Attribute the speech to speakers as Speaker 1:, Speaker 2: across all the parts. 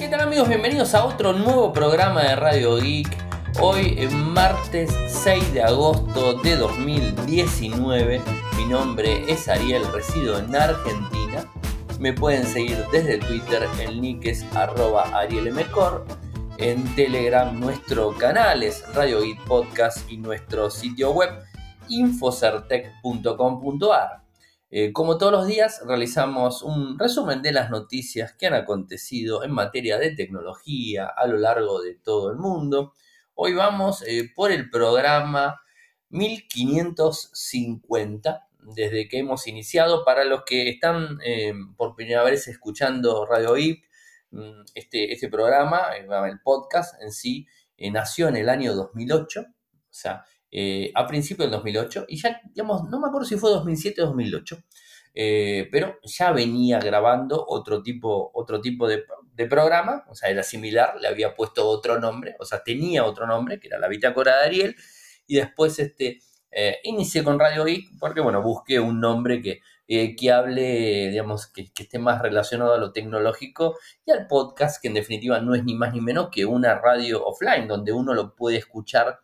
Speaker 1: ¿Qué tal amigos? Bienvenidos a otro nuevo programa de Radio Geek. Hoy, martes 6 de agosto de 2019. Mi nombre es Ariel, resido en Argentina. Me pueden seguir desde Twitter, el nick es arroba arielmcor. En Telegram nuestro canal es Radio Geek Podcast y nuestro sitio web infocertec.com.ar. Eh, como todos los días, realizamos un resumen de las noticias que han acontecido en materia de tecnología a lo largo de todo el mundo. Hoy vamos eh, por el programa 1550, desde que hemos iniciado. Para los que están eh, por primera vez escuchando Radio IP, mm, este, este programa, el podcast en sí, nació en el año 2008, o sea, eh, a principios del 2008 y ya, digamos, no me acuerdo si fue 2007 o 2008, eh, pero ya venía grabando otro tipo, otro tipo de, programa, o sea, era similar, le había puesto otro nombre, o sea, tenía otro nombre, que era la Bitácora de Ariel, y después este, eh, inicié con Radio Geek porque, bueno, busqué un nombre que, que hable, digamos, que, esté más relacionado a lo tecnológico y al podcast, que en definitiva no es ni más ni menos que una radio offline, donde uno lo puede escuchar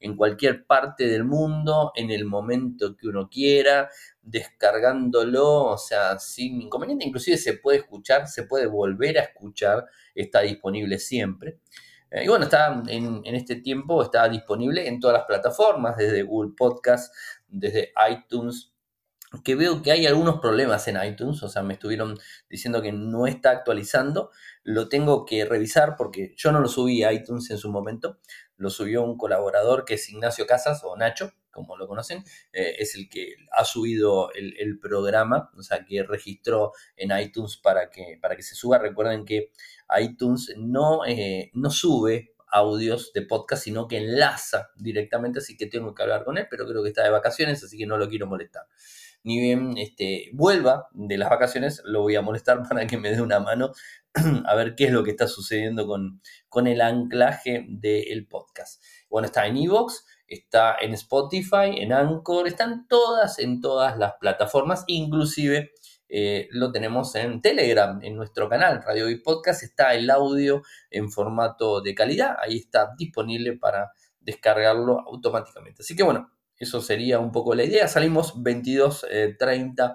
Speaker 1: en cualquier parte del mundo, en el momento que uno quiera, descargándolo, o sea, sin inconveniente, inclusive se puede escuchar, se puede volver a escuchar, está disponible siempre. Eh, y bueno, está en, en, este tiempo está disponible en todas las plataformas, desde Google Podcast, desde iTunes, que veo que hay algunos problemas en iTunes, o sea, me estuvieron diciendo que no está actualizando, lo tengo que revisar porque yo no lo subí a iTunes en su momento, lo subió un colaborador que es Ignacio Casas o Nacho, como lo conocen, eh, es el que ha subido el, programa, o sea, que registró en iTunes para que, para que se suba. Recuerden que iTunes no, eh, no sube audios de podcast, sino que enlaza directamente, así que tengo que hablar con él, pero creo que está de vacaciones, así que no lo quiero molestar ni bien este, vuelva de las vacaciones, lo voy a molestar para que me dé una mano a ver qué es lo que está sucediendo con, con el anclaje del podcast. Bueno, está en Evox, está en Spotify, en Anchor, están todas en todas las plataformas, inclusive eh, lo tenemos en Telegram, en nuestro canal Radio y Podcast, está el audio en formato de calidad, ahí está disponible para descargarlo automáticamente. Así que bueno, eso sería un poco la idea. Salimos 22.30 eh,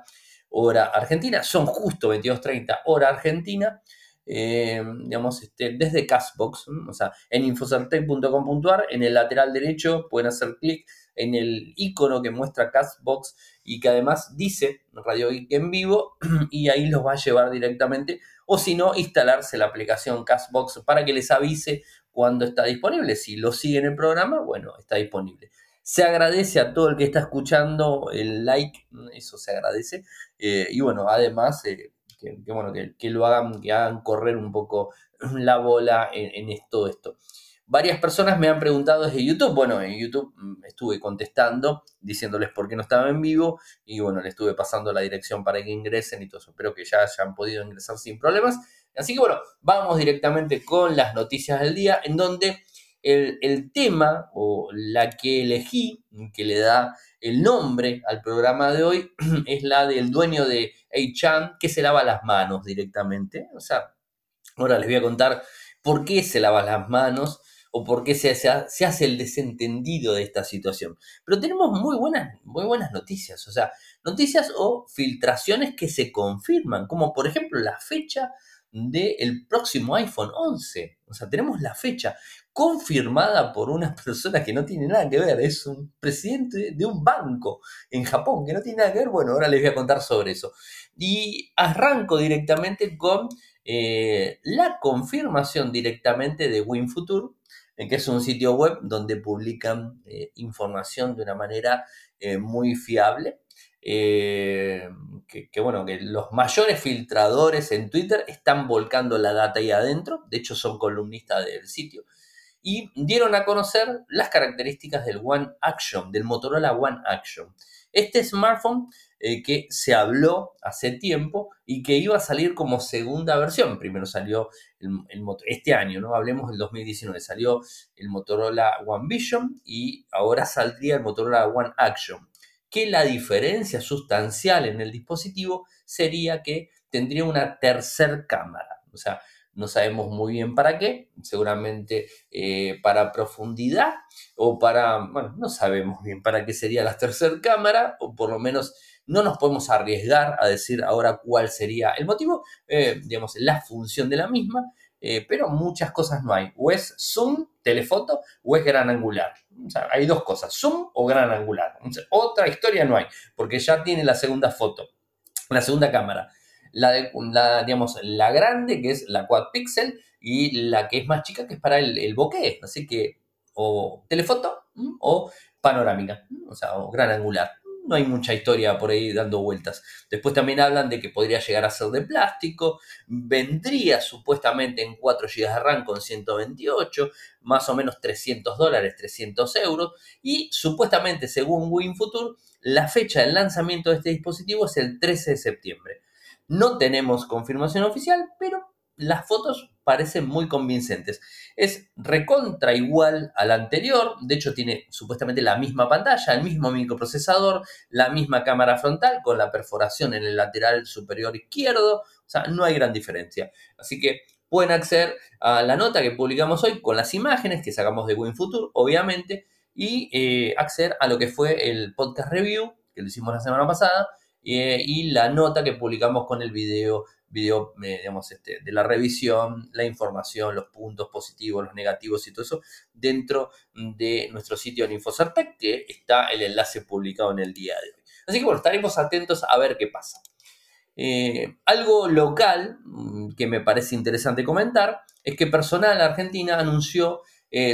Speaker 1: hora argentina. Son justo 22.30 hora argentina. Eh, digamos, este, desde Castbox, o sea, en infocertec.com.ar, en el lateral derecho pueden hacer clic en el icono que muestra Castbox y que además dice Radio Geek en vivo y ahí los va a llevar directamente o si no, instalarse la aplicación Castbox para que les avise cuando está disponible. Si lo siguen el programa, bueno, está disponible. Se agradece a todo el que está escuchando el like, eso se agradece. Eh, y bueno, además, eh, que, bueno, que, lo hagan, que hagan correr un poco la bola en, todo esto. Varias personas me han preguntado desde YouTube. Bueno, en YouTube mm, estuve contestando, diciéndoles por qué no estaba en vivo. Y bueno, le estuve pasando la dirección para que ingresen y todo eso. Espero que ya hayan podido ingresar sin problemas. Así que bueno, vamos directamente con las noticias del día, en donde el, tema o la que elegí, que le da el nombre al programa de hoy, es la del dueño de A-Chan que se lava las manos directamente. O sea, ahora les voy a contar por qué se lava las manos o por qué se, se, hace el desentendido de esta situación. Pero tenemos muy buenas, muy buenas noticias, o sea, noticias o filtraciones que se confirman, como por ejemplo la fecha del próximo iPhone 11. O sea, tenemos la fecha confirmada por una persona que no tiene nada que ver, es un presidente de un banco en Japón que no tiene nada que ver. Bueno, ahora les voy a contar sobre eso. Y arranco directamente con eh, la confirmación directamente de WinFuture, eh, que es un sitio web donde publican eh, información de una manera muy fiable. que, que, bueno, que los mayores filtradores en Twitter están volcando la data ahí adentro, de hecho son columnistas del sitio, y dieron a conocer las características del One Action, del Motorola One Action. Este smartphone eh, que se habló hace tiempo y que iba a salir como segunda versión. Primero salió el, este año, ¿no? Hablemos del 2019, salió el Motorola One Vision y ahora saldría el Motorola One Action. Que la diferencia sustancial en el dispositivo sería que tendría una tercer cámara. O sea, no sabemos muy bien para qué, seguramente eh, para profundidad o para, bueno, no sabemos bien para qué sería la tercera cámara, o por lo menos no nos podemos arriesgar a decir ahora cuál sería el motivo, eh, digamos, la función de la misma, eh, pero muchas cosas no hay. O es zoom, telefoto, o es gran angular. O sea, hay dos cosas, zoom o gran angular. otra historia no hay, porque ya tiene la segunda foto, la segunda cámara. La, de, la, digamos, la grande, que es la quad pixel, y la que es más chica, que es para el, el bokeh. Así que, o telefoto, o panorámica, o sea, o gran angular no hay mucha historia por ahí dando vueltas. Después también hablan de que podría llegar a ser de plástico, vendría supuestamente en 4 GB de RAM con 128, más o menos 300 dólares, 300 euros, y supuestamente según WinFuture, la fecha del lanzamiento de este dispositivo es el 13 de septiembre. No tenemos confirmación oficial, pero las fotos parecen muy convincentes. Es recontra igual al anterior, de hecho tiene supuestamente la misma pantalla, el mismo microprocesador, la misma cámara frontal con la perforación en el lateral superior izquierdo, o sea, no hay gran diferencia. Así que pueden acceder a la nota que publicamos hoy con las imágenes que sacamos de WinFuture, obviamente, y eh, acceder a lo que fue el podcast review que lo hicimos la semana pasada eh, y la nota que publicamos con el video video, eh, digamos, este, de la revisión, la información, los puntos positivos, los negativos y todo eso dentro de nuestro sitio en InfoCertec, que está el enlace publicado en el día de hoy. Así que bueno, estaremos atentos a ver qué pasa. Eh, algo local mm, que me parece interesante comentar es que Personal Argentina anunció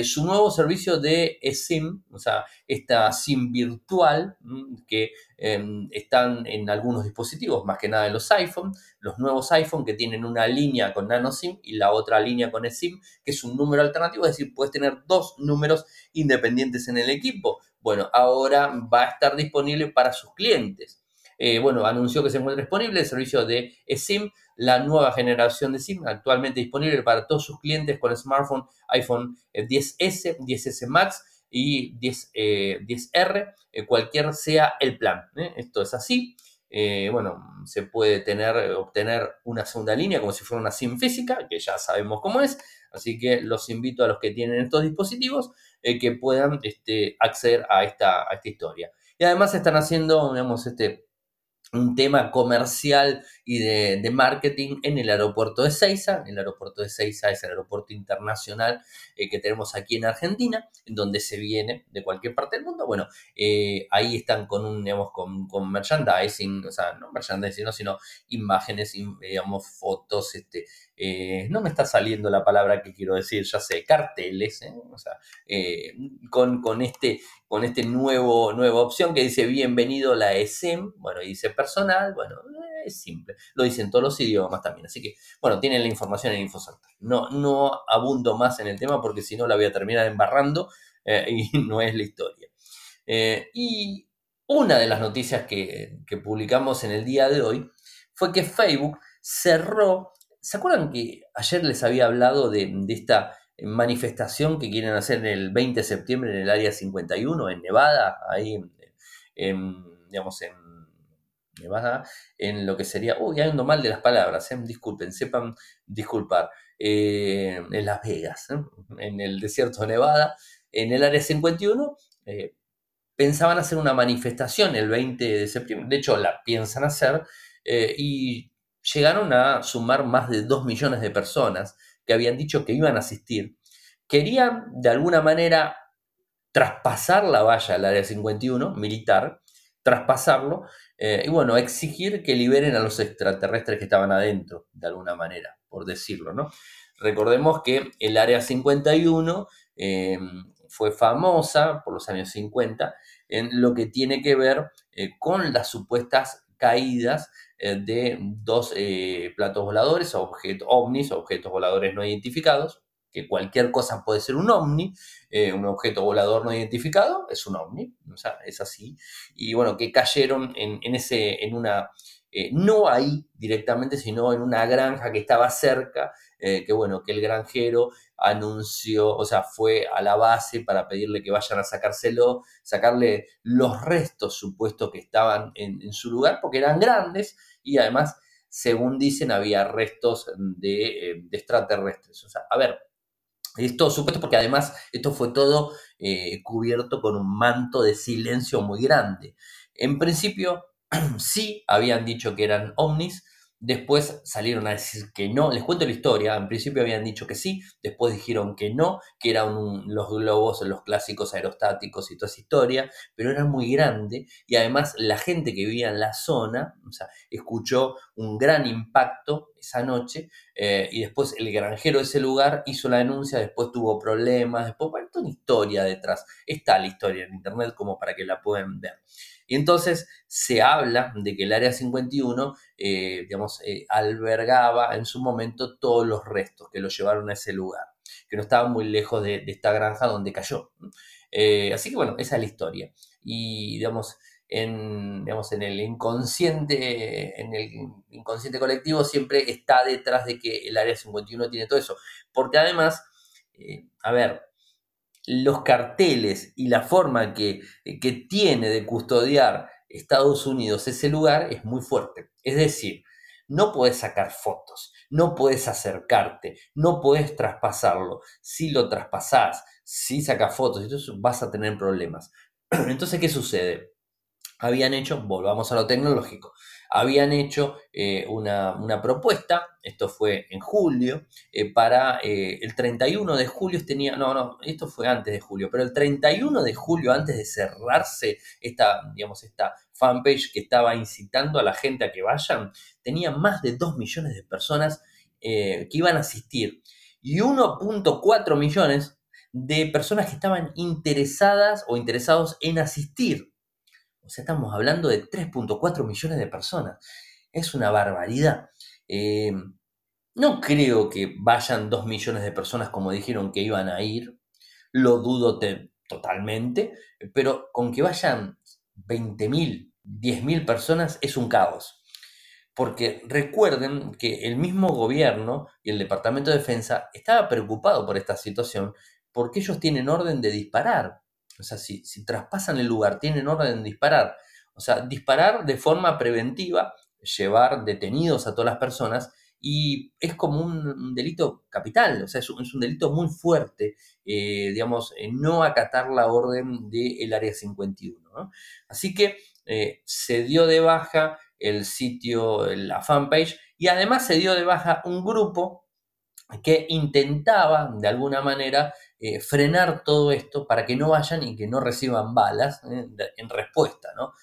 Speaker 1: su nuevo servicio de SIM, o sea, esta SIM virtual mm, que em, están en algunos dispositivos, más que nada en los iPhone, los nuevos iPhone que tienen una línea con nano SIM y la otra línea con eSIM, que es un número alternativo, es decir, puedes tener dos números independientes en el equipo. Bueno, ahora va a estar disponible para sus clientes. Eh, bueno, anunció que se encuentra disponible el servicio de eSIM la nueva generación de SIM, actualmente disponible para todos sus clientes con smartphone iPhone 10S, eh, 10S Max y 10, 10R, eh, eh, cualquier sea el plan. Esto es así. bueno, se puede tener, obtener una segunda línea como si fuera una SIM física, que ya sabemos cómo es. Así que los invito a los que tienen estos dispositivos que puedan este, acceder a esta, a esta historia. Y además están haciendo, digamos, este, un tema comercial y de, marketing en el aeropuerto de Seiza. El aeropuerto de Seiza es el aeropuerto internacional eh, que tenemos aquí en Argentina, en donde se viene de cualquier parte del mundo. Bueno, eh, ahí están con un, digamos, con, con, merchandising, o sea, no merchandising, sino imágenes, digamos, fotos, este, eh, no me está saliendo la palabra que quiero decir, ya sé, carteles, o sea, con, con, este, con este nuevo, nueva opción que dice bienvenido la ESEM, bueno, dice personal, bueno, es simple. Lo dicen todos los idiomas también. Así que, bueno, tienen la información en InfoCenter. No, no abundo más en el tema porque si no la voy a terminar embarrando eh, y no es la historia. Eh, y una de las noticias que, publicamos en el día de hoy fue que Facebook cerró. ¿Se acuerdan que ayer les había hablado de, esta manifestación que quieren hacer en el 20 de septiembre en el área 51, en Nevada, ahí digamos, en Nevada, en lo que sería, uy, ando mal de las palabras, eh, disculpen, sepan disculpar, eh, en Las Vegas, ¿eh? en el desierto de Nevada, en el área 51, pensaban hacer una manifestación el 20 de septiembre, de hecho la piensan hacer, y llegaron a sumar más de 2 millones de personas que habían dicho que iban a asistir. Querían de alguna manera traspasar la valla al área 51 militar, traspasarlo eh, y bueno, exigir que liberen a los extraterrestres que estaban adentro, de alguna manera, por decirlo, ¿no? Recordemos que el Área 51 eh, fue famosa por los años 50 en lo que tiene que ver eh, con las supuestas caídas de dos platos voladores, objetos ovnis, objetos voladores no identificados, que cualquier cosa puede ser un ovni, eh, un objeto volador no identificado, es un ovni, o sea, es así. Y bueno, que cayeron en, ese, en una, eh, no ahí directamente, sino en una granja que estaba cerca, eh, que bueno, que el granjero anunció, o sea, fue a la base para pedirle que vayan a sacárselo, sacarle los restos supuestos que estaban en, su lugar, porque eran grandes y además según dicen, había restos de, extraterrestres. O sea, a ver, esto supuesto porque además esto fue todo eh, cubierto con un manto de silencio muy grande. En principio, sí habían dicho que eran ovnis, Después salieron a decir que no. Les cuento la historia. En principio habían dicho que sí, después dijeron que no, que eran los globos, los clásicos aerostáticos y toda esa historia, pero era muy grande y además la gente que vivía en la zona, escuchó un gran impacto esa noche eh, y después el granjero de ese lugar hizo la denuncia, después tuvo problemas, después, bueno, una historia detrás. Está la historia en internet como para que la puedan ver. Y entonces se habla de que el Área 51, eh, digamos, eh, albergaba en su momento todos los restos que lo llevaron a ese lugar, que no estaban muy lejos de, esta granja donde cayó. Eh, así que bueno, esa es la historia. Y digamos, en, digamos, en el inconsciente, en el inconsciente colectivo siempre está detrás de que el Área 51 tiene todo eso. Porque además, a ver, los carteles y la forma que, que tiene de custodiar Estados Unidos ese lugar es muy fuerte. Es decir, no puedes sacar fotos, no puedes acercarte, no puedes traspasarlo. Si lo traspasás, si sacas fotos, entonces vas a tener problemas. Entonces, ¿qué sucede? Habían hecho, volvamos a lo tecnológico, habían hecho eh, una, propuesta, esto fue en julio, eh, para eh, el 31 de julio tenía, no, no, esto fue antes de julio, pero el 31 de julio, antes de cerrarse esta, digamos, esta fanpage que estaba incitando a la gente a que vayan, tenía más de 2 millones de personas que iban a asistir y 1.4 millones de personas que estaban interesadas o interesados en asistir. O sea, estamos hablando de 3.4 millones de personas. Es una barbaridad. Eh, no creo que vayan 2 millones de personas como dijeron que iban a ir. Lo dudo totalmente. Pero con que vayan 20.000, 10.000 personas es un caos. Porque recuerden que el mismo gobierno y el Departamento de Defensa estaba preocupado por esta situación porque ellos tienen orden de disparar. O sea, si, traspasan el lugar, tienen orden de disparar. O sea, disparar de forma preventiva, llevar detenidos a todas las personas y es como un, delito capital, o sea, es un, delito muy fuerte, eh, digamos, no acatar la orden del Área 51. Así que eh, se dio de baja el sitio, la fanpage, y además se dio de baja un grupo que intentaba, de alguna manera, eh, frenar todo esto para que no vayan y que no reciban balas eh, en respuesta, ¿no?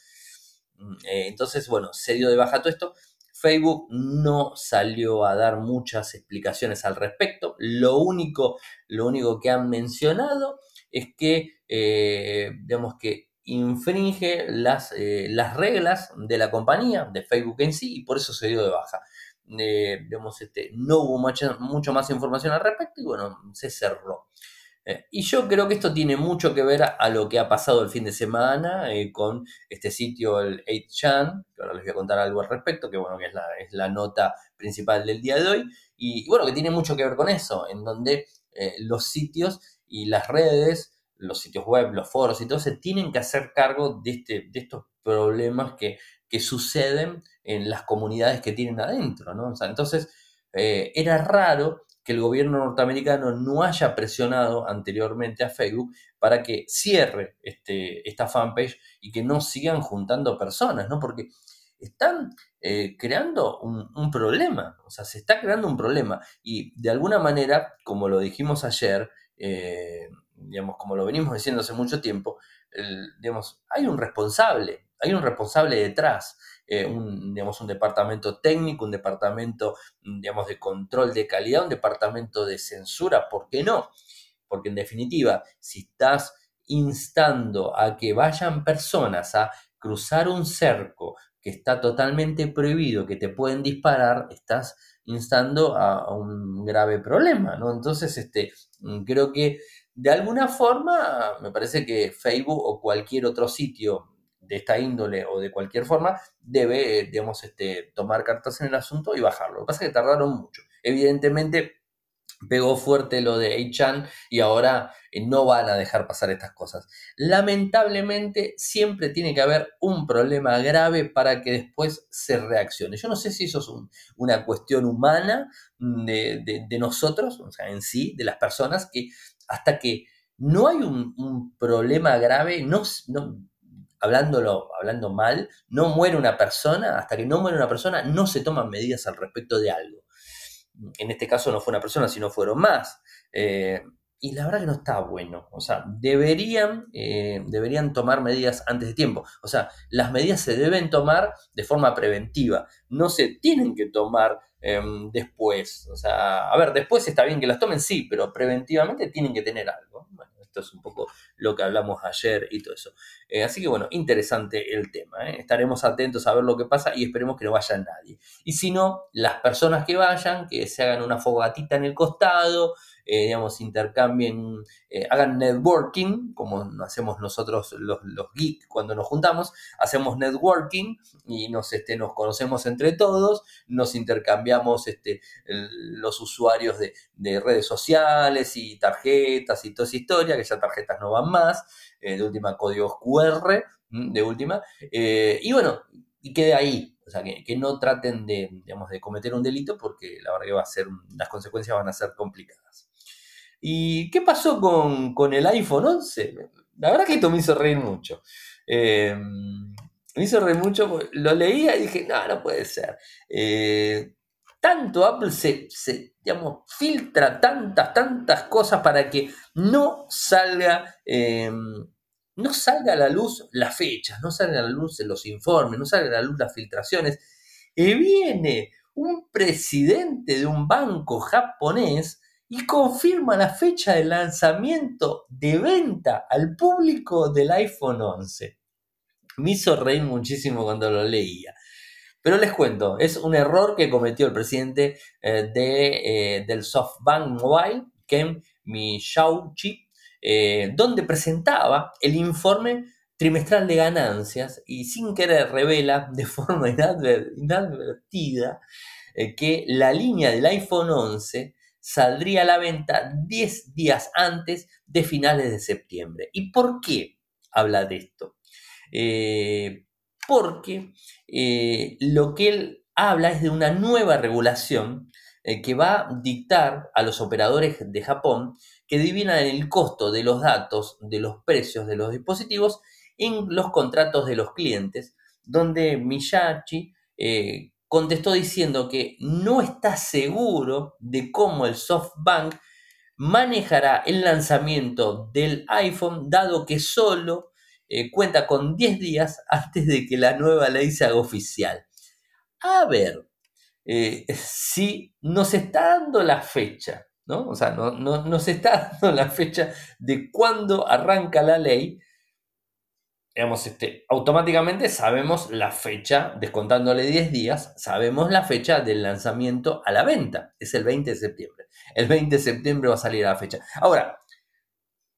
Speaker 1: Mm, eh, entonces, bueno, se dio de baja todo esto. Facebook no salió a dar muchas explicaciones al respecto. Lo único, lo único que han mencionado es que, digamos que infringe las, las reglas de la compañía, de Facebook en sí, y por eso se dio de baja. este, no hubo mucha, mucho más información al respecto y bueno, se cerró. Eh, y yo creo que esto tiene mucho que ver a, lo que ha pasado el fin de semana eh, con este sitio, el 8chan, que ahora les voy a contar algo al respecto, que bueno, que es la, es la nota principal del día de hoy, y, bueno, que tiene mucho que ver con eso, en donde eh, los sitios y las redes, los sitios web, los foros y todo, se tienen que hacer cargo de, este, de estos problemas que, que suceden en las comunidades que tienen adentro, ¿no? entonces, era raro que el gobierno norteamericano no haya presionado anteriormente a Facebook para que cierre este, esta fanpage y que no sigan juntando personas, ¿no? Porque están eh, creando un, problema, o sea, se está creando un problema y de alguna manera, como lo dijimos ayer, eh, digamos, como lo venimos diciendo hace mucho tiempo, digamos, hay un responsable, hay un responsable detrás. Eh, un, digamos, un departamento técnico, un departamento digamos, de control de calidad, un departamento de censura, ¿por qué no? Porque en definitiva, si estás instando a que vayan personas a cruzar un cerco que está totalmente prohibido, que te pueden disparar, estás instando a, un grave problema, ¿no? Entonces, este, creo que de alguna forma, me parece que Facebook o cualquier otro sitio de esta índole o de cualquier forma, debe, digamos, este, tomar cartas en el asunto y bajarlo. Lo que pasa es que tardaron mucho. Evidentemente, pegó fuerte lo de Eichan y ahora eh, no van a dejar pasar estas cosas. Lamentablemente siempre tiene que haber un problema grave para que después se reaccione. Yo no sé si eso es una cuestión humana de, nosotros, o sea, en sí, de las personas, que hasta que no hay un, problema grave, no, hablando mal, no muere una persona, hasta que no muere una persona, no se toman medidas al respecto de algo en este caso no fue una persona, sino fueron más. Eh, y la verdad que no está bueno. O sea, deberían, eh, deberían tomar medidas antes de tiempo. O sea, las medidas se deben tomar de forma preventiva. No se tienen que tomar em, después. O sea, a ver, después está bien que las tomen, sí, pero preventivamente tienen que tener algo. Esto es un poco lo que hablamos ayer y todo eso. Eh, así que bueno, interesante el tema. ¿eh? Estaremos atentos a ver lo que pasa y esperemos que no vaya nadie. Y si no, las personas que vayan, que se hagan una fogatita en el costado, eh, digamos, intercambien, eh, hagan networking, como hacemos nosotros los, los, geeks cuando nos juntamos, hacemos networking y nos, este, nos conocemos entre todos, nos intercambiamos este, los usuarios de, redes sociales y tarjetas y toda esa historia, que ya tarjetas no van más, eh, de última códigos QR, de última, y bueno, y quede ahí, o sea, que, que, no traten de, digamos, de cometer un delito porque la verdad que va a ser, las consecuencias van a ser complicadas. ¿Y qué pasó con, el iPhone 11? La verdad que esto me hizo reír mucho. Eh, me hizo reír mucho, lo leía y dije, no, no puede ser. Eh, tanto Apple se, digamos, filtra tantas, tantas cosas para que no salga, em, no salga a la luz las fechas, no salga a la luz los informes, no salga a la luz las filtraciones. Y viene un presidente de un banco japonés y confirma la fecha de lanzamiento de venta al público del iPhone 11. Me hizo reír muchísimo cuando lo leía. Pero les cuento, es un error que cometió el presidente eh, de, eh, del SoftBank Mobile, Ken Miyauchi, eh, donde presentaba el informe trimestral de ganancias y sin querer revela de forma inadvertida que la línea del iPhone 11 saldría a la venta 10 días antes de finales de septiembre. ¿Y por qué habla de esto? Eh, porque eh, lo que él habla es de una nueva regulación eh, que va a dictar a los operadores de Japón que divinan el costo de los datos, de los precios de los dispositivos en los contratos de los clientes, donde Miyachi contestó diciendo que no está seguro de cómo el SoftBank manejará el lanzamiento del iPhone, dado que solo eh, cuenta con 10 días antes de que la nueva ley se haga oficial. A ver, eh, si nos está dando la fecha, ¿no? O sea, no, no, nos está dando la fecha de cuándo arranca la ley, digamos, este, automáticamente sabemos la fecha, descontándole 10 días, sabemos la fecha del lanzamiento a la venta. Es el 20 de septiembre. El 20 de septiembre va a salir la fecha. Ahora,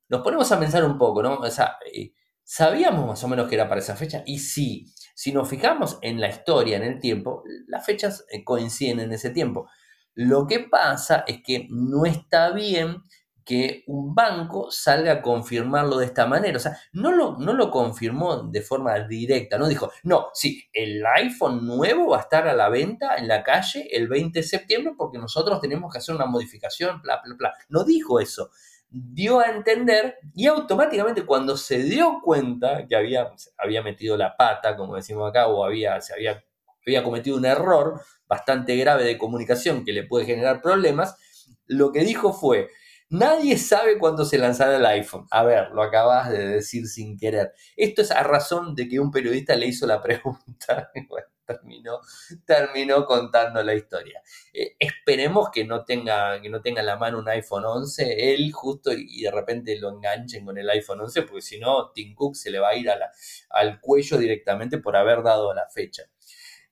Speaker 1: nos ponemos a pensar un poco, ¿no? O sea, eh, sabíamos más o menos que era para esa fecha. Y sí, si nos fijamos en la historia, en el tiempo, las fechas eh, coinciden en ese tiempo. Lo que pasa es que no está bien que un banco salga a confirmarlo de esta manera. O sea, no lo, no lo confirmó de forma directa, no dijo, no, sí, el iPhone nuevo va a estar a la venta en la calle el 20 de septiembre porque nosotros tenemos que hacer una modificación, bla, bla, bla. No dijo eso. Dio a entender y automáticamente cuando se dio cuenta que había, había metido la pata, como decimos acá, o había, se había, había cometido un error bastante grave de comunicación que le puede generar problemas, lo que dijo fue, Nadie sabe cuándo se lanzará el iPhone. A ver, lo acabas de decir sin querer. Esto es a razón de que un periodista le hizo la pregunta. Terminó, terminó contando la historia. Eh, esperemos que no, tenga, que no tenga en la mano un iPhone 11, él justo y, de repente lo enganchen con el iPhone 11, porque si no, Tim Cook se le va a ir al cuello directamente por haber dado la fecha.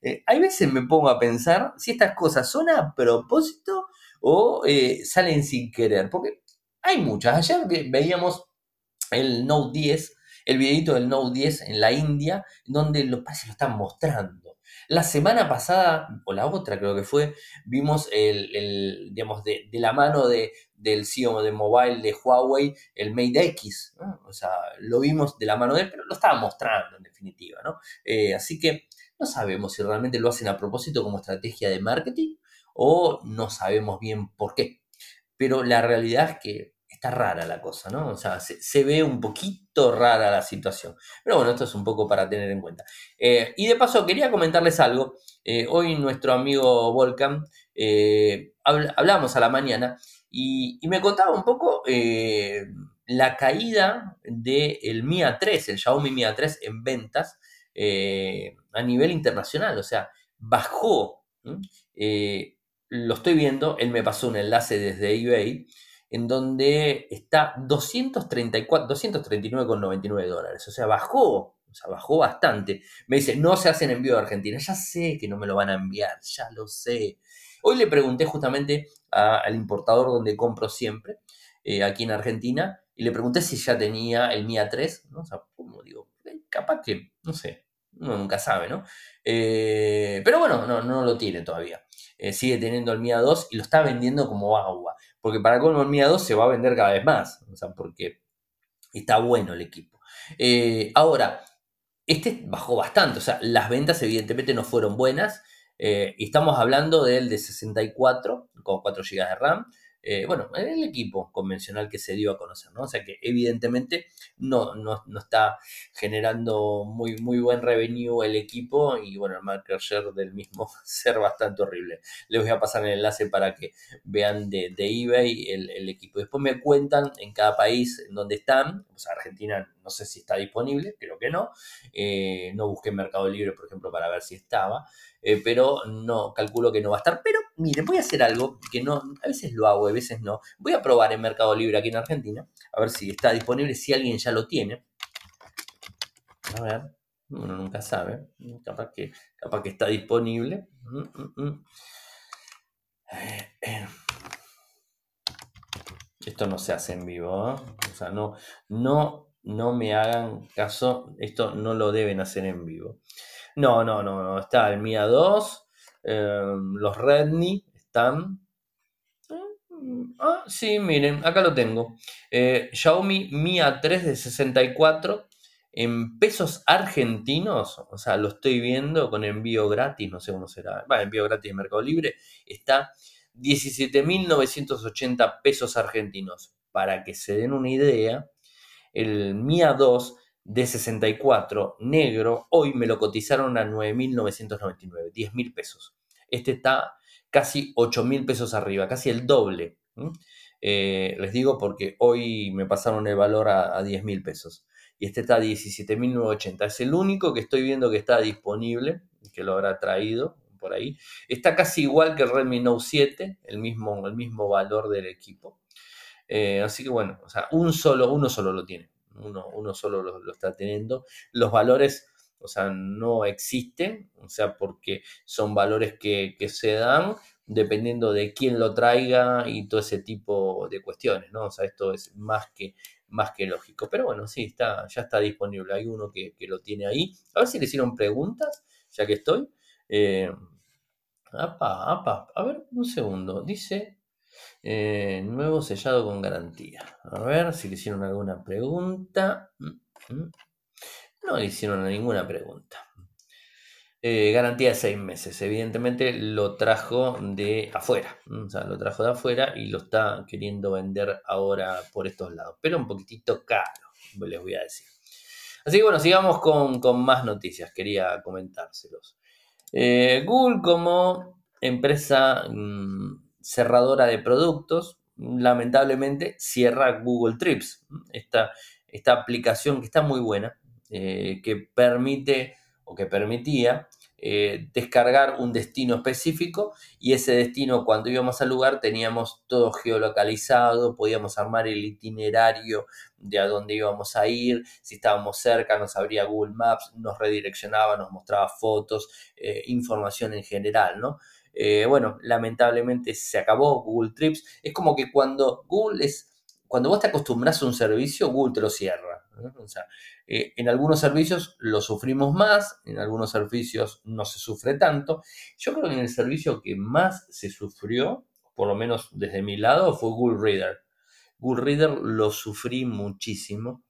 Speaker 1: Eh, hay veces me pongo a pensar si estas cosas son a propósito o eh, salen sin querer, porque hay muchas. Ayer veíamos el Note 10, el videito del Note 10 en la India, donde los países lo están mostrando. La semana pasada, o la otra creo que fue, vimos el, digamos, de, la mano de, del CEO de mobile de Huawei, el Mate X, O sea, lo vimos de la mano de él, pero lo estaba mostrando en definitiva, ¿no? Eh, así que no sabemos si realmente lo hacen a propósito como estrategia de marketing o no sabemos bien por qué. Pero la realidad es que está rara la cosa, ¿no? O sea, se, ve un poquito rara la situación. Pero bueno, esto es un poco para tener en cuenta. Eh, y de paso, quería comentarles algo. Eh, hoy nuestro amigo Volcan, eh, hablamos a la mañana y, me contaba un poco la caída del Mi A3, el Xiaomi Mi A3 en ventas a nivel internacional. O sea, bajó. Lo estoy viendo, él me pasó un enlace desde eBay en donde está 234, 239,99 dólares. O sea, bajó, o sea, bajó bastante. Me dice, no se hacen envío de Argentina. Ya sé que no me lo van a enviar, ya lo sé. Hoy le pregunté justamente al importador donde compro siempre, eh, aquí en Argentina, y le pregunté si ya tenía el MIA 3, ¿no? O sea, como digo, eh, capaz que, no sé, uno nunca sabe, ¿no? Eh, pero bueno, no, no lo tiene todavía. sigue teniendo el MIA 2 y lo está vendiendo como agua porque para colmo el Mia 2 se va a vender cada vez más, o sea, porque está bueno el equipo. Eh, ahora, este bajó bastante, o sea, las ventas evidentemente no fueron buenas, eh, estamos hablando del de 64 con 4 GB de RAM, eh, bueno, el equipo convencional que se dio a conocer, ¿no? O sea que evidentemente no, no, está generando muy, muy buen revenue el equipo y bueno, el market share del mismo ser bastante horrible. Les voy a pasar el enlace para que vean de, eBay el, equipo. Después me cuentan en cada país en donde están, sea, Argentina no sé si está disponible, creo que no. Eh, no busqué Mercado Libre, por ejemplo, para ver si estaba. Eh, pero no, calculo que no va a estar. Pero miren, voy a hacer algo que no, a veces lo hago, a veces no. Voy a probar en Mercado Libre aquí en Argentina, a ver si está disponible, si alguien ya lo tiene. A ver, uno nunca sabe, capaz que, capaz que está disponible. Mm, mm, mm. Eh, esto no se hace en vivo, o sea, no, no, no me hagan caso, esto no lo deben hacer en vivo. No, no, no, no. Está el Mia 2. Em, los Redmi están. Mm, ah, sí, miren, acá lo tengo. Eh, Xiaomi Mi A3 de 64 en pesos argentinos, o sea, lo estoy viendo con envío gratis, no sé cómo será. Va, envío gratis de Mercado Libre. Está 17.980 pesos argentinos. Para que se den una idea, el Mi A2 de 64 negro, hoy me lo cotizaron a 9.999, 10.000 pesos. Este está casi 8.000 pesos arriba, casi el doble. Eh, les digo porque hoy me pasaron el valor a, a 10.000 pesos. Y este está a 17.980. Es el único que estoy viendo que está disponible, que lo habrá traído por ahí. Está casi igual que el Redmi Note 7, el mismo, el mismo valor del equipo. Eh, así que bueno, o sea, un solo, uno solo lo tiene uno, solo lo, está teniendo. Los valores, o sea, no existen, o sea, porque son valores que, se dan dependiendo de quién lo traiga y todo ese tipo de cuestiones, ¿no? O sea, esto es más que, más que lógico. Pero bueno, sí, está, ya está disponible. Hay uno que, lo tiene ahí. A ver si le hicieron preguntas, ya que estoy. Eh, a ver, un segundo. Dice, eh, nuevo sellado con garantía. A ver si le hicieron alguna pregunta. Mm, mm. No le hicieron ninguna pregunta. Eh, garantía de seis meses. Evidentemente lo trajo de afuera. O sea, lo trajo de afuera y lo está queriendo vender ahora por estos lados. Pero un poquitito caro, les voy a decir. Así que bueno, sigamos con, más noticias. Quería comentárselos. Eh, Google como empresa mm, cerradora de productos, lamentablemente cierra Google Trips, esta, esta aplicación que está muy buena, eh, que permite o que permitía eh, descargar un destino específico y ese destino cuando íbamos al lugar teníamos todo geolocalizado, podíamos armar el itinerario de a dónde íbamos a ir, si estábamos cerca nos abría Google Maps, nos redireccionaba, nos mostraba fotos, eh, información en general, ¿no? Eh, bueno, lamentablemente se acabó Google Trips. Es como que cuando Google es, cuando vos te acostumbras a un servicio, Google te lo cierra. O sea, eh, en algunos servicios lo sufrimos más, en algunos servicios no se sufre tanto. Yo creo que en el servicio que más se sufrió, por lo menos desde mi lado, fue Google Reader. Google Reader lo sufrí muchísimo.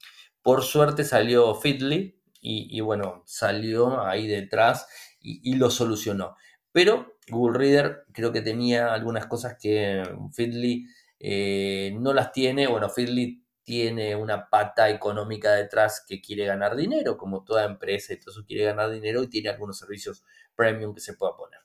Speaker 1: Por suerte salió Feedly y, bueno, salió ahí detrás y, lo solucionó. Pero Google Reader creo que tenía algunas cosas que Feedly eh, no las tiene. Bueno, Feedly tiene una pata económica detrás que quiere ganar dinero, como toda empresa, entonces quiere ganar dinero y tiene algunos servicios premium que se pueda poner.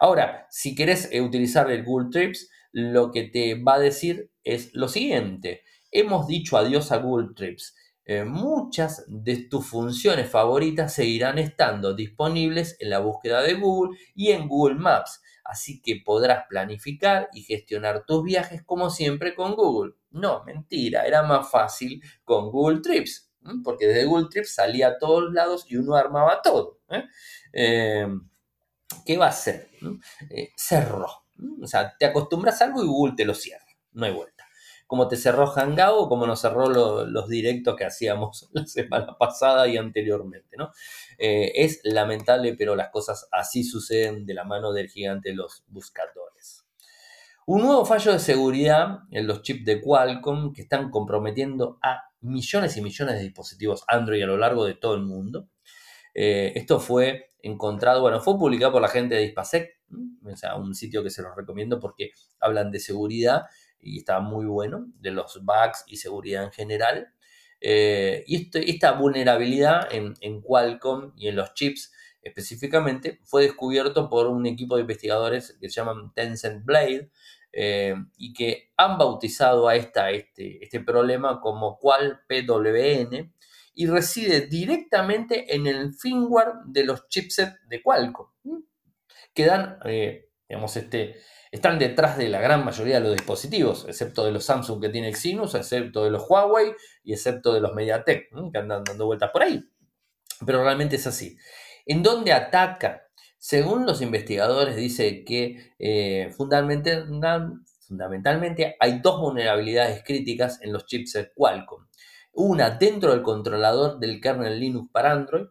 Speaker 1: Ahora, si querés eh, utilizar el Google Trips, lo que te va a decir es lo siguiente. Hemos dicho adiós a Google Trips. Eh, muchas de tus funciones favoritas seguirán estando disponibles en la búsqueda de Google y en Google Maps, así que podrás planificar y gestionar tus viajes como siempre con Google. No, mentira, era más fácil con Google Trips, porque desde Google Trips salía a todos lados y uno armaba todo. ¿eh? Eh, qué va a hacer? cerró. O sea, te acostumbras a algo y Google te lo cierra. No hay vuelta como te cerró Hangout, como nos cerró los directos que hacíamos la semana pasada y anteriormente, ¿no? Eh, es lamentable, pero las cosas así suceden de la mano del gigante de los buscadores. Un nuevo fallo de seguridad en los chips de Qualcomm que están comprometiendo a millones y millones de dispositivos Android a lo largo de todo el mundo. Eh, esto fue encontrado, bueno, fue publicado por la gente de Dispasec, o sea, un sitio que se los recomiendo porque hablan de seguridad y está muy bueno, de los bugs y seguridad en general. Eh, y este, esta vulnerabilidad en, Qualcomm y en los chips específicamente fue descubierto por un equipo de investigadores que se llaman Tencent Blade eh, y que han bautizado a esta, este, este problema como Qual PWN y reside directamente en el firmware de los chipsets de Qualcomm que dan, eh, digamos, este, están detrás de la gran mayoría de los dispositivos, excepto de los Samsung que tiene Exynos, excepto de los Huawei y excepto de los MediaTek, que andan dando vueltas por ahí. Pero realmente es así. ¿En dónde ataca? Según los investigadores, dice que eh, fundamentalmente hay dos vulnerabilidades críticas en los chipsets Qualcomm una dentro del controlador del kernel Linux para Android,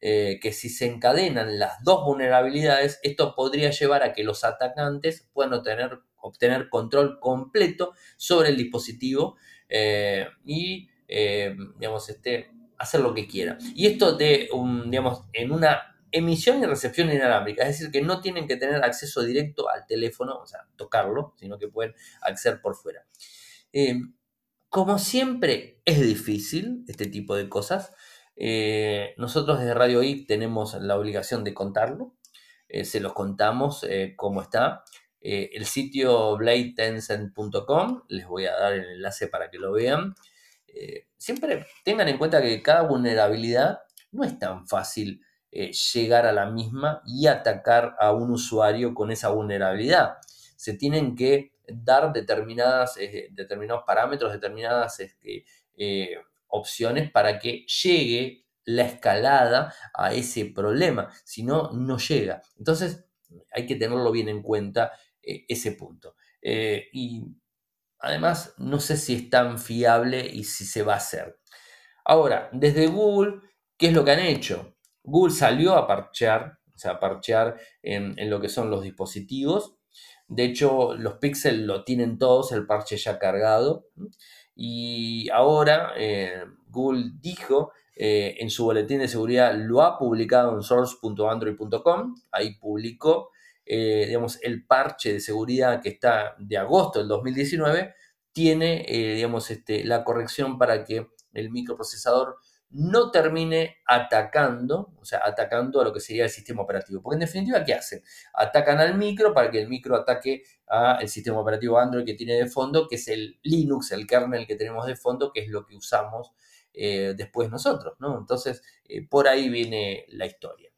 Speaker 1: eh, que si se encadenan las dos vulnerabilidades, esto podría llevar a que los atacantes puedan obtener, obtener control completo sobre el dispositivo eh, y, eh, digamos, este, hacer lo que quiera. Y esto de, digamos, en una emisión y recepción inalámbrica, es decir, que no tienen que tener acceso directo al teléfono, o sea, tocarlo, sino que pueden acceder por fuera. Como siempre, es difícil este tipo de cosas. Eh, nosotros desde Radio I tenemos la obligación de contarlo. Eh, se los contamos eh, cómo está. el sitio bladetencent.com, les voy a dar el enlace para que lo vean. siempre tengan en cuenta que cada vulnerabilidad no es tan fácil llegar a la misma y atacar a un usuario con esa vulnerabilidad. Se tienen que dar determinadas, eh, determinados parámetros, determinadas este, eh, opciones para que llegue la escalada a ese problema. Si no, no llega. Entonces, hay que tenerlo bien en cuenta eh, ese punto. y además, no sé si es tan fiable y si se va a hacer. Ahora, desde Google, ¿qué es lo que han hecho? Google salió a parchear, o sea, a parchear en, en lo que son los dispositivos de hecho, los Pixel lo tienen todos, el parche ya cargado. Y ahora eh, Google dijo eh, en su boletín de seguridad, lo ha publicado en source.android.com, ahí publicó, eh, digamos, el parche de seguridad que está de agosto del 2019, tiene, digamos, este, la corrección para que el microprocesador no termine atacando, o sea, atacando a lo que sería el sistema operativo. Porque en definitiva, ¿qué hacen? Atacan al micro para que el micro ataque al sistema operativo Android que tiene de fondo, que es el Linux, el kernel que tenemos de fondo, que es lo que usamos eh, después nosotros, ¿no? Entonces, eh, por ahí viene la historia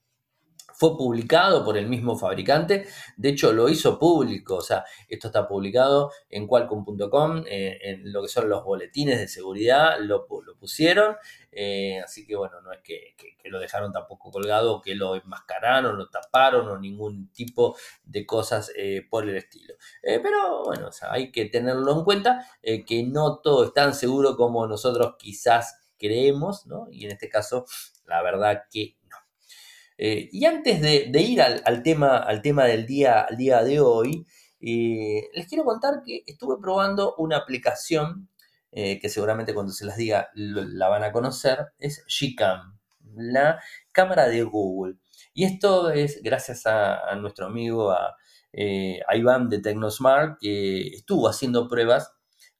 Speaker 1: fue publicado por el mismo fabricante, de hecho lo hizo público, o sea, esto está publicado en qualcomm.com, eh, en lo que son los boletines de seguridad, lo, pusieron, eh, así que bueno, no es que, lo dejaron tampoco colgado, que lo enmascararon, lo taparon o ningún tipo de cosas eh, por el estilo. pero bueno, hay que tenerlo en cuenta, que no todo es tan seguro como nosotros quizás creemos, ¿no? Y en este caso, la verdad que. Eh, y antes de, ir al, tema, al tema del día, día de hoy, eh, les quiero contar que estuve probando una aplicación eh, que seguramente cuando se las diga la van a conocer, es Gcam, la cámara de Google. Y esto es gracias a, nuestro amigo, a Iván de Tecnosmart, que estuvo haciendo pruebas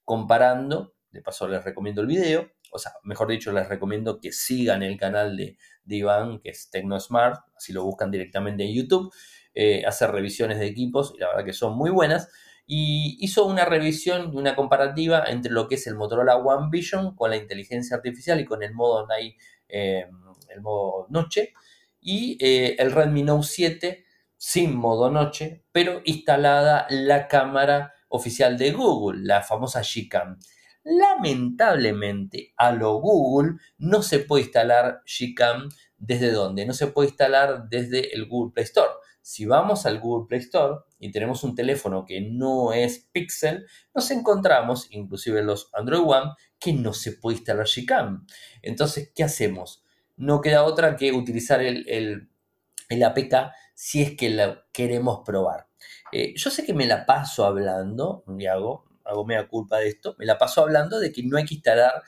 Speaker 1: comparando, de paso les recomiendo el video, o sea, mejor dicho, les recomiendo que sigan el canal de, Iván, que es TecnoSmart, así lo buscan directamente en YouTube, eh, hace revisiones de equipos y la verdad que son muy buenas. Y hizo una revisión, una comparativa entre lo que es el Motorola One Vision con la inteligencia artificial y con el modo night, eh, el modo noche, y eh, el Redmi Note 7 sin modo noche, pero instalada la cámara oficial de Google, la famosa Gcam. Lamentablemente, a lo Google no se puede instalar Gcam desde dónde? No se puede instalar desde el Google Play Store. Si vamos al Google Play Store y tenemos un teléfono que no es Pixel, nos encontramos, inclusive los Android One, que no se puede instalar Gcam. Entonces, ¿qué hacemos? No queda otra que utilizar el, el, APK si es que la queremos probar. Eh, yo sé que me la paso hablando, hago, hago media culpa de esto, me la paso hablando de que no hay que instalar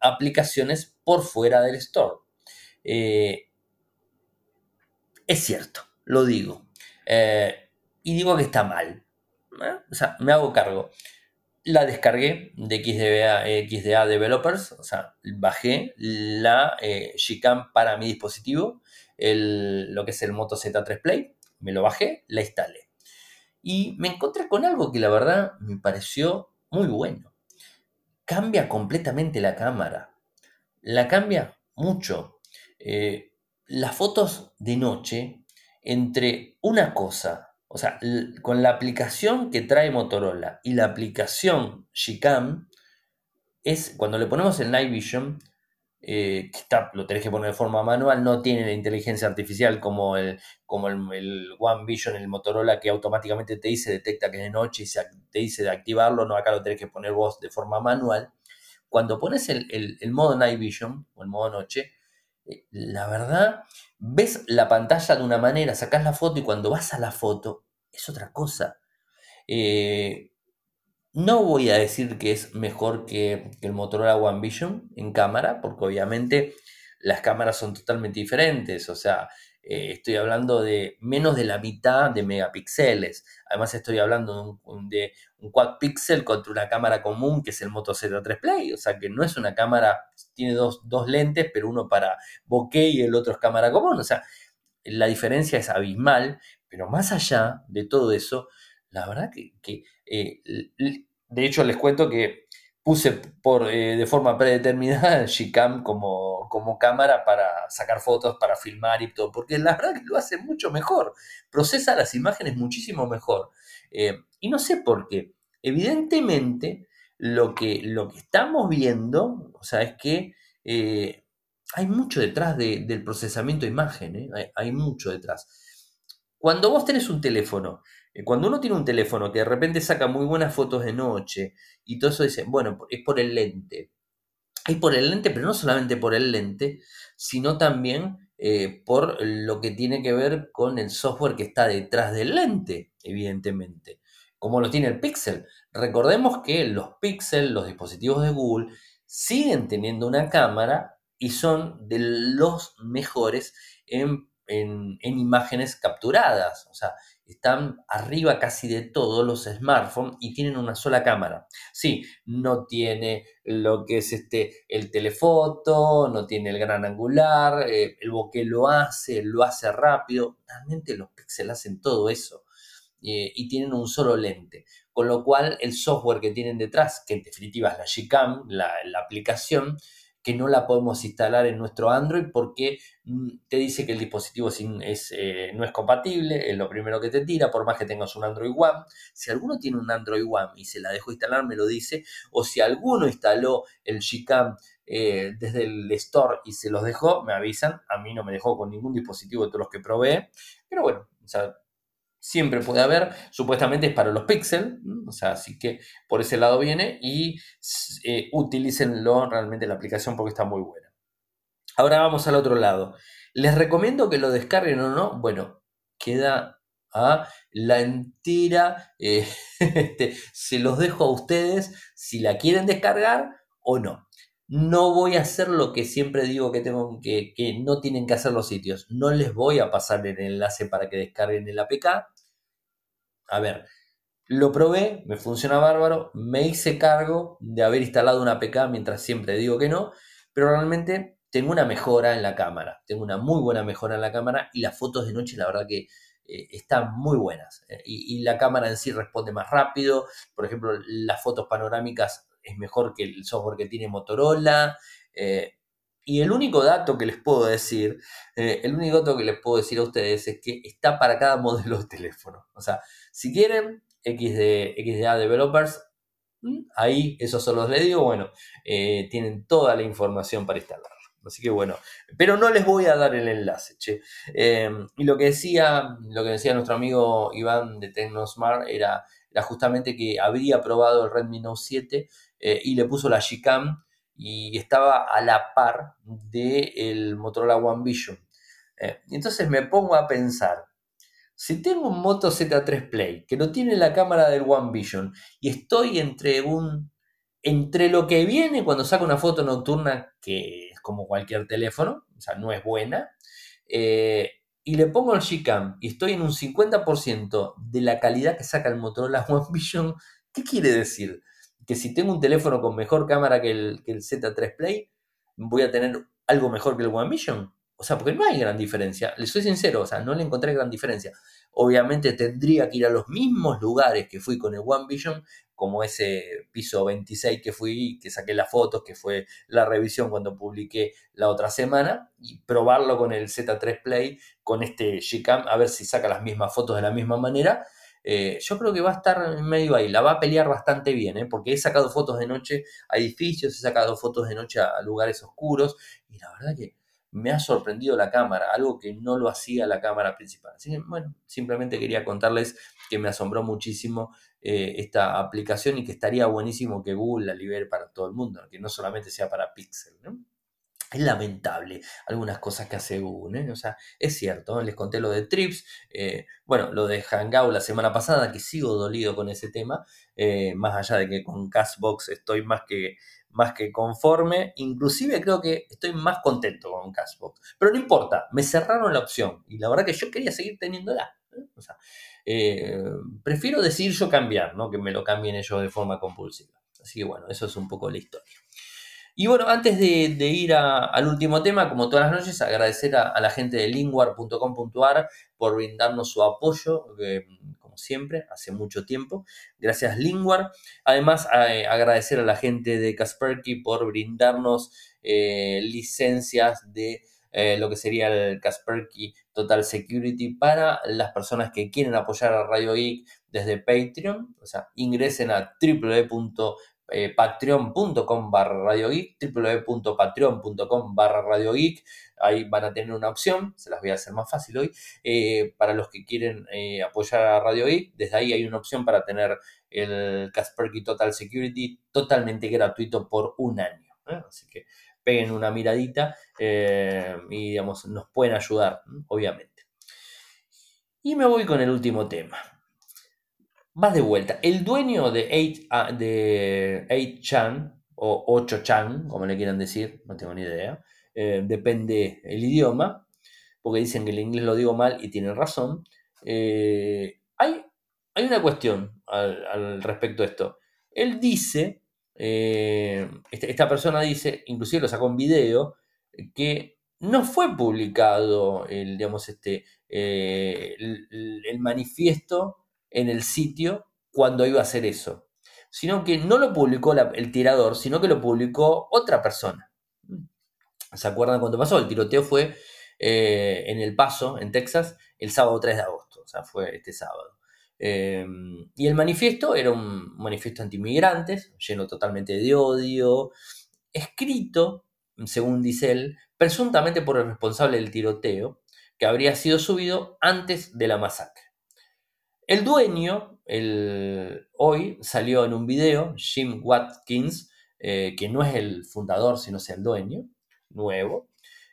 Speaker 1: aplicaciones por fuera del store. Eh, es cierto, lo digo. Eh, y digo que está mal. ¿eh? O sea, me hago cargo. La descargué de XDA, XDA Developers, o sea, bajé la Gcam para mi dispositivo, lo que es el Moto Z3 Play, me lo bajé, la instalé y me encontré con algo que la verdad me pareció muy bueno. Cambia completamente la cámara. La cambia mucho. Eh, las fotos de noche, entre una cosa, o sea, con la aplicación que trae Motorola y la aplicación Gcam, es cuando le ponemos el Night Vision, eh, que está, lo tenés que poner de forma manual, no tiene la inteligencia artificial como el, como el, One Vision, el Motorola, que automáticamente te dice, detecta que es de noche y te dice de activarlo, no, acá lo tenés que poner vos de forma manual. Cuando pones el, modo Night Vision o el modo noche, eh, la verdad, ves la pantalla de una manera, sacás la foto y cuando vas a la foto es otra cosa. Eh, no voy a decir que es mejor que, el Motorola One Vision en cámara, porque obviamente las cámaras son totalmente diferentes. O sea, eh, estoy hablando de menos de la mitad de megapíxeles. Además, estoy hablando de un, de quad pixel contra una cámara común que es el Moto Z3 Play. O sea, que no es una cámara, tiene dos, lentes, pero uno para bokeh y el otro es cámara común. O sea, la diferencia es abismal, pero más allá de todo eso, la verdad que, eh, de hecho, les cuento que puse por, eh, de forma predeterminada Gcam como, como cámara para sacar fotos, para filmar y todo, porque la verdad que lo hace mucho mejor, procesa las imágenes muchísimo mejor. Eh, y no sé por qué. Evidentemente, lo que, lo que estamos viendo, o sea, es que eh, hay mucho detrás del procesamiento de imagen, hay, hay mucho detrás. Cuando vos tenés un teléfono cuando uno tiene un teléfono que de repente saca muy buenas fotos de noche y todo eso dice, bueno, es por el lente. Es por el lente, pero no solamente por el lente, sino también eh, por lo que tiene que ver con el software que está detrás del lente, evidentemente, como lo tiene el Pixel. Recordemos que los Pixel, los dispositivos de Google, siguen teniendo una cámara y son de los mejores en, en imágenes capturadas. O sea, están arriba casi de todos los smartphones y tienen una sola cámara. Sí, no tiene lo que es este, el telefoto, no tiene el gran angular, eh, el bokeh lo hace, lo hace rápido. Realmente los píxeles hacen todo eso eh, y tienen un solo lente. Con lo cual el software que tienen detrás, que en definitiva es la Gcam, la, la aplicación, que no la podemos instalar en nuestro Android porque mm, te dice que el dispositivo eh, no es compatible, es lo primero que te tira, por más que tengas un Android One. Si alguno tiene un Android One y se la dejó instalar, me lo dice, o si alguno instaló el Gcam eh, desde el store y se los dejó, me avisan. A mí no me dejó con ningún dispositivo de todos los que probé. Pero bueno, siempre puede haber, supuestamente es para los píxeles, o sea, así que por ese lado viene y eh, utilícenlo realmente la aplicación porque está muy buena. Ahora vamos al otro lado. ¿Les recomiendo que lo descarguen o no? Bueno, queda a la entera, eh, este, se los dejo a ustedes si la quieren descargar o no. No voy a hacer lo que siempre digo que, tengo, que, no tienen que hacer los sitios. No les voy a pasar el enlace para que descarguen el APK. A ver, lo probé, me funciona bárbaro, me hice cargo de haber instalado una APK mientras siempre digo que no, pero realmente tengo una mejora en la cámara, tengo una muy buena mejora en la cámara y las fotos de noche la verdad que eh, están muy buenas eh, y, la cámara en sí responde más rápido, por ejemplo las fotos panorámicas es mejor que el software que tiene Motorola. Eh, y el único dato que les puedo decir, eh, el único dato que les puedo decir a ustedes es que está para cada modelo de teléfono. O sea, si quieren XD, XDA Developers, mm, ahí eso solo les digo, bueno, eh, tienen toda la información para instalarlo. Así que bueno, pero no les voy a dar el enlace, che. y lo que decía, lo que decía nuestro amigo Iván de Tecnosmart era, era justamente que habría probado el Redmi Note 7 eh, y le puso la Gcam y estaba a la par del Motorola One Vision. Eh, entonces me pongo a pensar, si tengo un Moto Z3 Play que no tiene la cámara del One Vision y estoy entre un entre lo que viene cuando saco una foto nocturna que es como cualquier teléfono, o sea, no es buena, eh, y le pongo el Gcam y estoy en un 50% de la calidad que saca el Motorola One Vision, ¿qué quiere decir? Que si tengo un teléfono con mejor cámara que el, que el Z3 Play, voy a tener algo mejor que el One Vision. O sea, porque no hay gran diferencia. Le soy sincero, o sea, no le encontré gran diferencia. Obviamente tendría que ir a los mismos lugares que fui con el One Vision, como ese piso 26 que fui, que saqué las fotos, que fue la revisión cuando publiqué la otra semana, y probarlo con el Z3 Play, con este Gcam, a ver si saca las mismas fotos de la misma manera eh, yo creo que va a estar medio ahí, la va a pelear bastante bien, ¿eh? porque he sacado fotos de noche a edificios, he sacado fotos de noche a lugares oscuros y la verdad que me ha sorprendido la cámara, algo que no lo hacía la cámara principal. Así que, bueno, simplemente quería contarles que me asombró muchísimo eh, esta aplicación y que estaría buenísimo que Google la libere para todo el mundo, que no solamente sea para Pixel. Es lamentable algunas cosas que hace Google, ¿eh? O sea, es cierto, les conté lo de Trips, eh, bueno, lo de Hangout la semana pasada, que sigo dolido con ese tema, eh, más allá de que con Castbox estoy más que, más que conforme, inclusive creo que estoy más contento con Castbox, pero no importa, me cerraron la opción y la verdad que yo quería seguir teniéndola. O sea, prefiero decidir yo cambiar, ¿no? Que me lo cambien ellos de forma compulsiva. Así que bueno, eso es un poco la historia. Y bueno, antes de, ir al último tema, como todas las noches, agradecer a, la gente de linguar.com.ar por brindarnos su apoyo, como siempre, hace mucho tiempo. Gracias, Linguar. Además, agradecer a la gente de Kasperky por brindarnos eh, licencias de eh, lo que sería el Kasperky Total Security para las personas que quieren apoyar a Radio Geek desde Patreon. O sea, ingresen a www eh, patreon.com barra Radio Geek, www.patreon.com barra Radio Geek. Ahí van a tener una opción, se las voy a hacer más fácil hoy, eh, para los que quieren eh, apoyar a Radio Geek. Desde ahí hay una opción para tener el Kaspersky Total Security totalmente gratuito por un año. Así que peguen una miradita y digamos, nos pueden ayudar, obviamente. Y me voy con el último tema más de vuelta. El dueño de 8, ah, de chan o 8chan, como le quieran decir, no tengo ni idea, eh, depende el idioma, porque dicen que el inglés lo digo mal y tienen razón. Eh, hay, hay una cuestión al, respecto de esto. Él dice, eh, este, esta persona dice, inclusive lo sacó en video, que no fue publicado el, digamos, este, el manifiesto en el sitio cuando iba a hacer eso, sino que no lo publicó el tirador, sino que lo publicó otra persona. ¿Se acuerdan cuando pasó? El tiroteo fue eh, en El Paso, en Texas, el sábado 3 de agosto, o sea, fue este sábado. Em, y el manifiesto era un manifiesto anti-inmigrantes, lleno totalmente de odio, escrito, según dice él, presuntamente por el responsable del tiroteo, que habría sido subido antes de la masacre. El dueño, el, hoy salió en un video, Jim Watkins, eh, que no es el fundador, sino es el dueño, nuevo,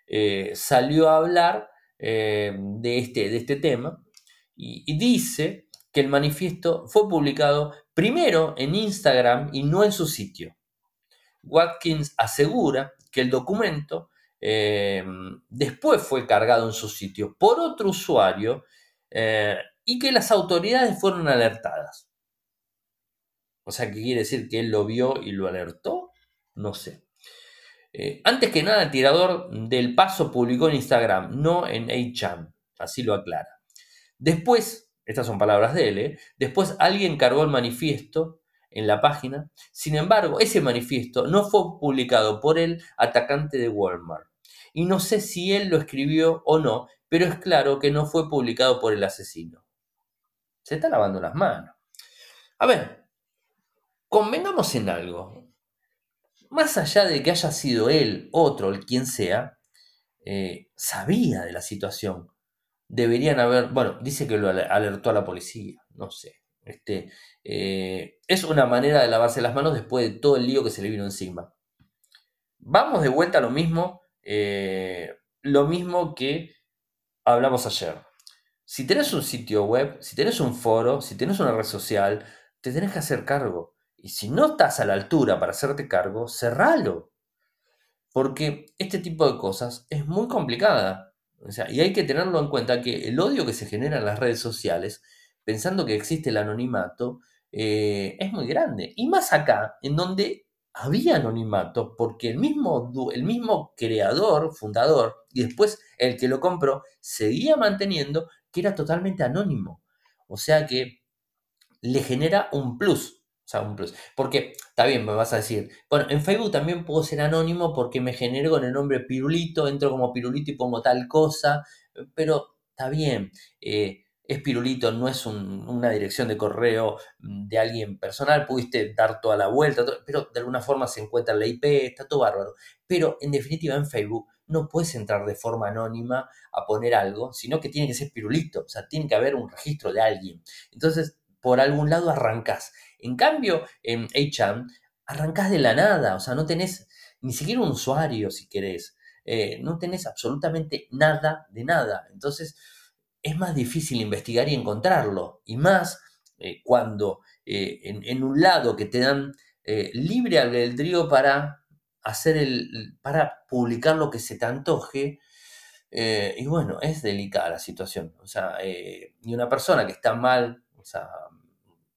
Speaker 1: eh, salió a hablar eh, de, este, de este tema y, dice que el manifiesto fue publicado primero en Instagram y no en su sitio. Watkins asegura que el documento después fue cargado en su sitio por otro usuario y que las autoridades fueron alertadas. O sea, ¿qué quiere decir que él lo vio y lo alertó? No sé. Eh, antes que nada, el tirador del paso publicó en Instagram, no en 8chan. Así lo aclara. Después, estas son palabras de él, ¿eh? después alguien cargó el manifiesto en la página. Sin embargo, ese manifiesto no fue publicado por el atacante de Walmart. Y no sé si él lo escribió o no, pero es claro que no fue publicado por el asesino. Se está lavando las manos. A ver, convengamos en algo. Más allá de que haya sido él, otro, el quien sea, eh, sabía de la situación. Deberían haber, bueno, dice que lo alertó a la policía, no sé. Este, eh, es una manera de lavarse las manos después de todo el lío que se le vino encima. Vamos de vuelta a lo mismo, eh, lo mismo que hablamos ayer. Si tenés un sitio web, si tenés un foro, si tenés una red social, te tenés que hacer cargo. Y si no estás a la altura para hacerte cargo, cerralo. Porque este tipo de cosas es muy complicada. O sea, y hay que tenerlo en cuenta que el odio que se genera en las redes sociales, pensando que existe el anonimato, eh, es muy grande. Y más acá, en donde había anonimato, porque el mismo, el mismo creador, fundador, y después el que lo compró, seguía manteniendo que era totalmente anónimo. O sea que le genera un plus. O sea, un plus. Porque, está bien, me vas a decir, bueno, en Facebook también puedo ser anónimo porque me genero con el nombre Pirulito, entro como Pirulito y pongo tal cosa, pero está bien, eh, es Pirulito, no es una dirección de correo de alguien personal, pudiste dar toda la vuelta, pero de alguna forma se encuentra la IP, está todo bárbaro. Pero en definitiva en Facebook no puedes entrar de forma anónima a poner algo, sino que tiene que ser Pirulito, o sea, tiene que haber un registro de alguien. Entonces, por algún lado arrancas. En cambio, en HM, arrancas de la nada, o sea, no tenés ni siquiera un usuario si querés, eh, no tenés absolutamente nada de nada. Entonces, es más difícil investigar y encontrarlo. Y más eh, cuando eh, en, un lado que te dan libre albedrío para hacer el. para publicar lo que se te antoje. y bueno, es delicada la situación. O sea, y una persona que está mal, o sea,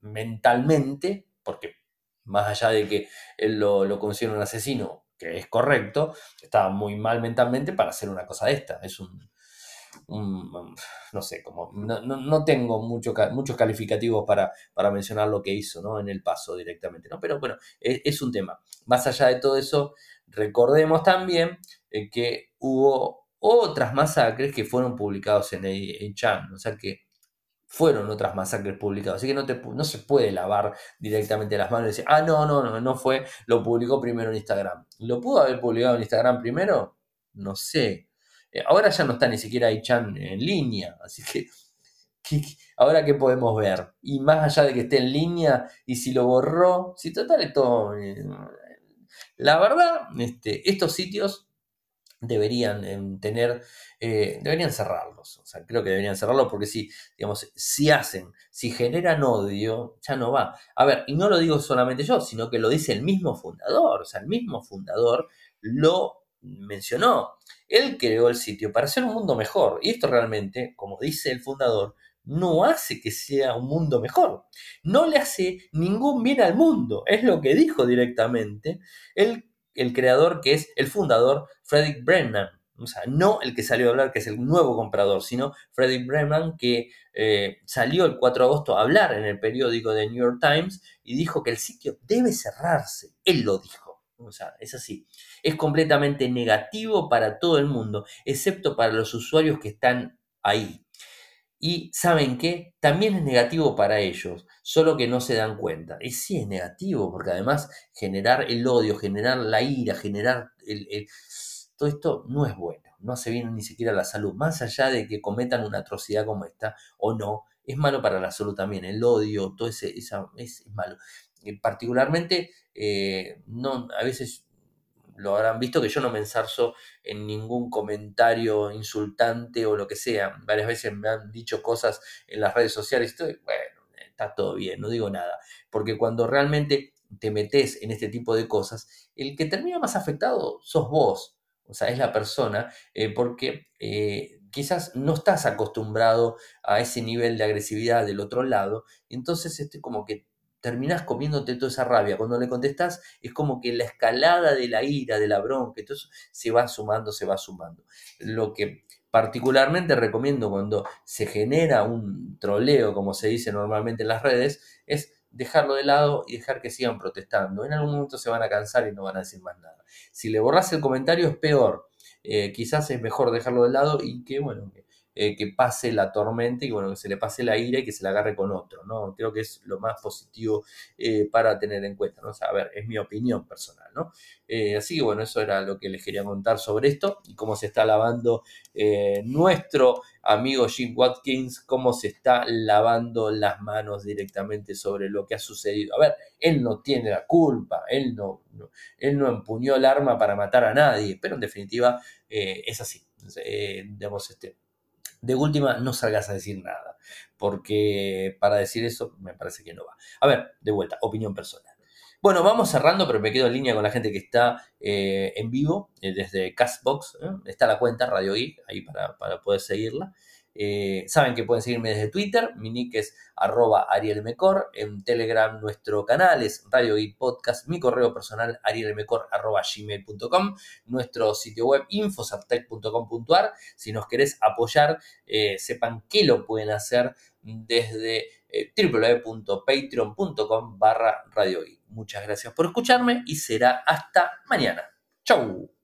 Speaker 1: mentalmente, porque más allá de que él lo, lo considera un asesino, que es correcto, estaba muy mal mentalmente para hacer una cosa de esta. Es un, no sé, como no, tengo mucho, muchos calificativos para, para, mencionar lo que hizo ¿no? en el paso directamente, ¿no? pero bueno, es, un tema. Más allá de todo eso, recordemos también eh, que hubo otras masacres que fueron publicados en, en Chan, o sea que fueron otras masacres publicadas. Así que no, te, no se puede lavar directamente las manos y decir, ah, no, no, no, no fue, lo publicó primero en Instagram. ¿Lo pudo haber publicado en Instagram primero? No sé. Eh, ahora ya no está ni siquiera Chan en línea, así que, ahora qué podemos ver. Y más allá de que esté en línea y si lo borró, si total esto... Eh, la verdad, este, estos sitios deberían em, tener, eh, deberían cerrarlos. O sea, creo que deberían cerrarlos porque si, digamos, si hacen, si generan odio, ya no va. A ver, y no lo digo solamente yo, sino que lo dice el mismo fundador. O sea, el mismo fundador lo mencionó. Él creó el sitio para hacer un mundo mejor. Y esto realmente, como dice el fundador, no hace que sea un mundo mejor. No le hace ningún bien al mundo. Es lo que dijo directamente. Él el creador que es el fundador, Frederick Brennan. O sea, no el que salió a hablar, que es el nuevo comprador, sino Frederick Brennan, que eh, salió el 4 de agosto a hablar en el periódico de New York Times y dijo que el sitio debe cerrarse. Él lo dijo. O sea, es así. Es completamente negativo para todo el mundo, excepto para los usuarios que están ahí. Y saben qué, también es negativo para ellos, solo que no se dan cuenta. Y sí es negativo, porque además generar el odio, generar la ira, generar el, todo esto no es bueno, no hace bien ni siquiera la salud, más allá de que cometan una atrocidad como esta o no, es malo para la salud también, el odio, todo ese, esa, es, malo. Particularmente, no, a veces lo habrán visto que yo no me ensarzo en ningún comentario insultante o lo que sea. Varias veces me han dicho cosas en las redes sociales estoy, bueno, está todo bien, no digo nada. Porque cuando realmente te metes en este tipo de cosas, el que termina más afectado sos vos, o sea, es la persona, eh, porque eh, quizás no estás acostumbrado a ese nivel de agresividad del otro lado, entonces este como que terminás comiéndote toda esa rabia. Cuando le contestás, es como que la escalada de la ira, de la bronca, eso se va sumando, se va sumando. Lo que particularmente recomiendo cuando se genera un troleo, como se dice normalmente en las redes, es dejarlo de lado y dejar que sigan protestando. En algún momento se van a cansar y no van a decir más nada. Si le borras el comentario es peor. Eh, quizás es mejor dejarlo de lado y que, bueno, eh, que pase la tormenta y bueno, que se le pase la ira y que se la agarre con otro, ¿no? Creo que es lo más positivo eh, para tener en cuenta, ¿no? O a ver, es mi opinión personal, ¿no? Eh, así que bueno, eso era lo que les quería contar sobre esto y cómo se está lavando nuestro amigo Jim Watkins, cómo se está lavando las manos directamente sobre lo que ha sucedido. A ver, él no tiene la culpa, él no, él no empuñó el arma para matar a nadie, pero en definitiva es así. digamos, este, de última, no salgas a decir nada, porque para decir eso me parece que no va. A ver, de vuelta, opinión personal. Bueno, vamos cerrando, pero me quedo en línea con la gente que está eh, en vivo eh, desde Castbox. ¿eh? Está la cuenta Radio Geek ahí para, para poder seguirla. Eh, saben que pueden seguirme desde Twitter, mi nick es arroba arielmecor, en Telegram nuestro canal es Radio y Podcast, mi correo personal arielmecor arroba gmail.com, nuestro sitio web infosartec.com.ar, si nos querés apoyar, eh, sepan que lo pueden hacer desde eh, www.patreon.com barra Radio Muchas gracias por escucharme y será hasta mañana. Chau.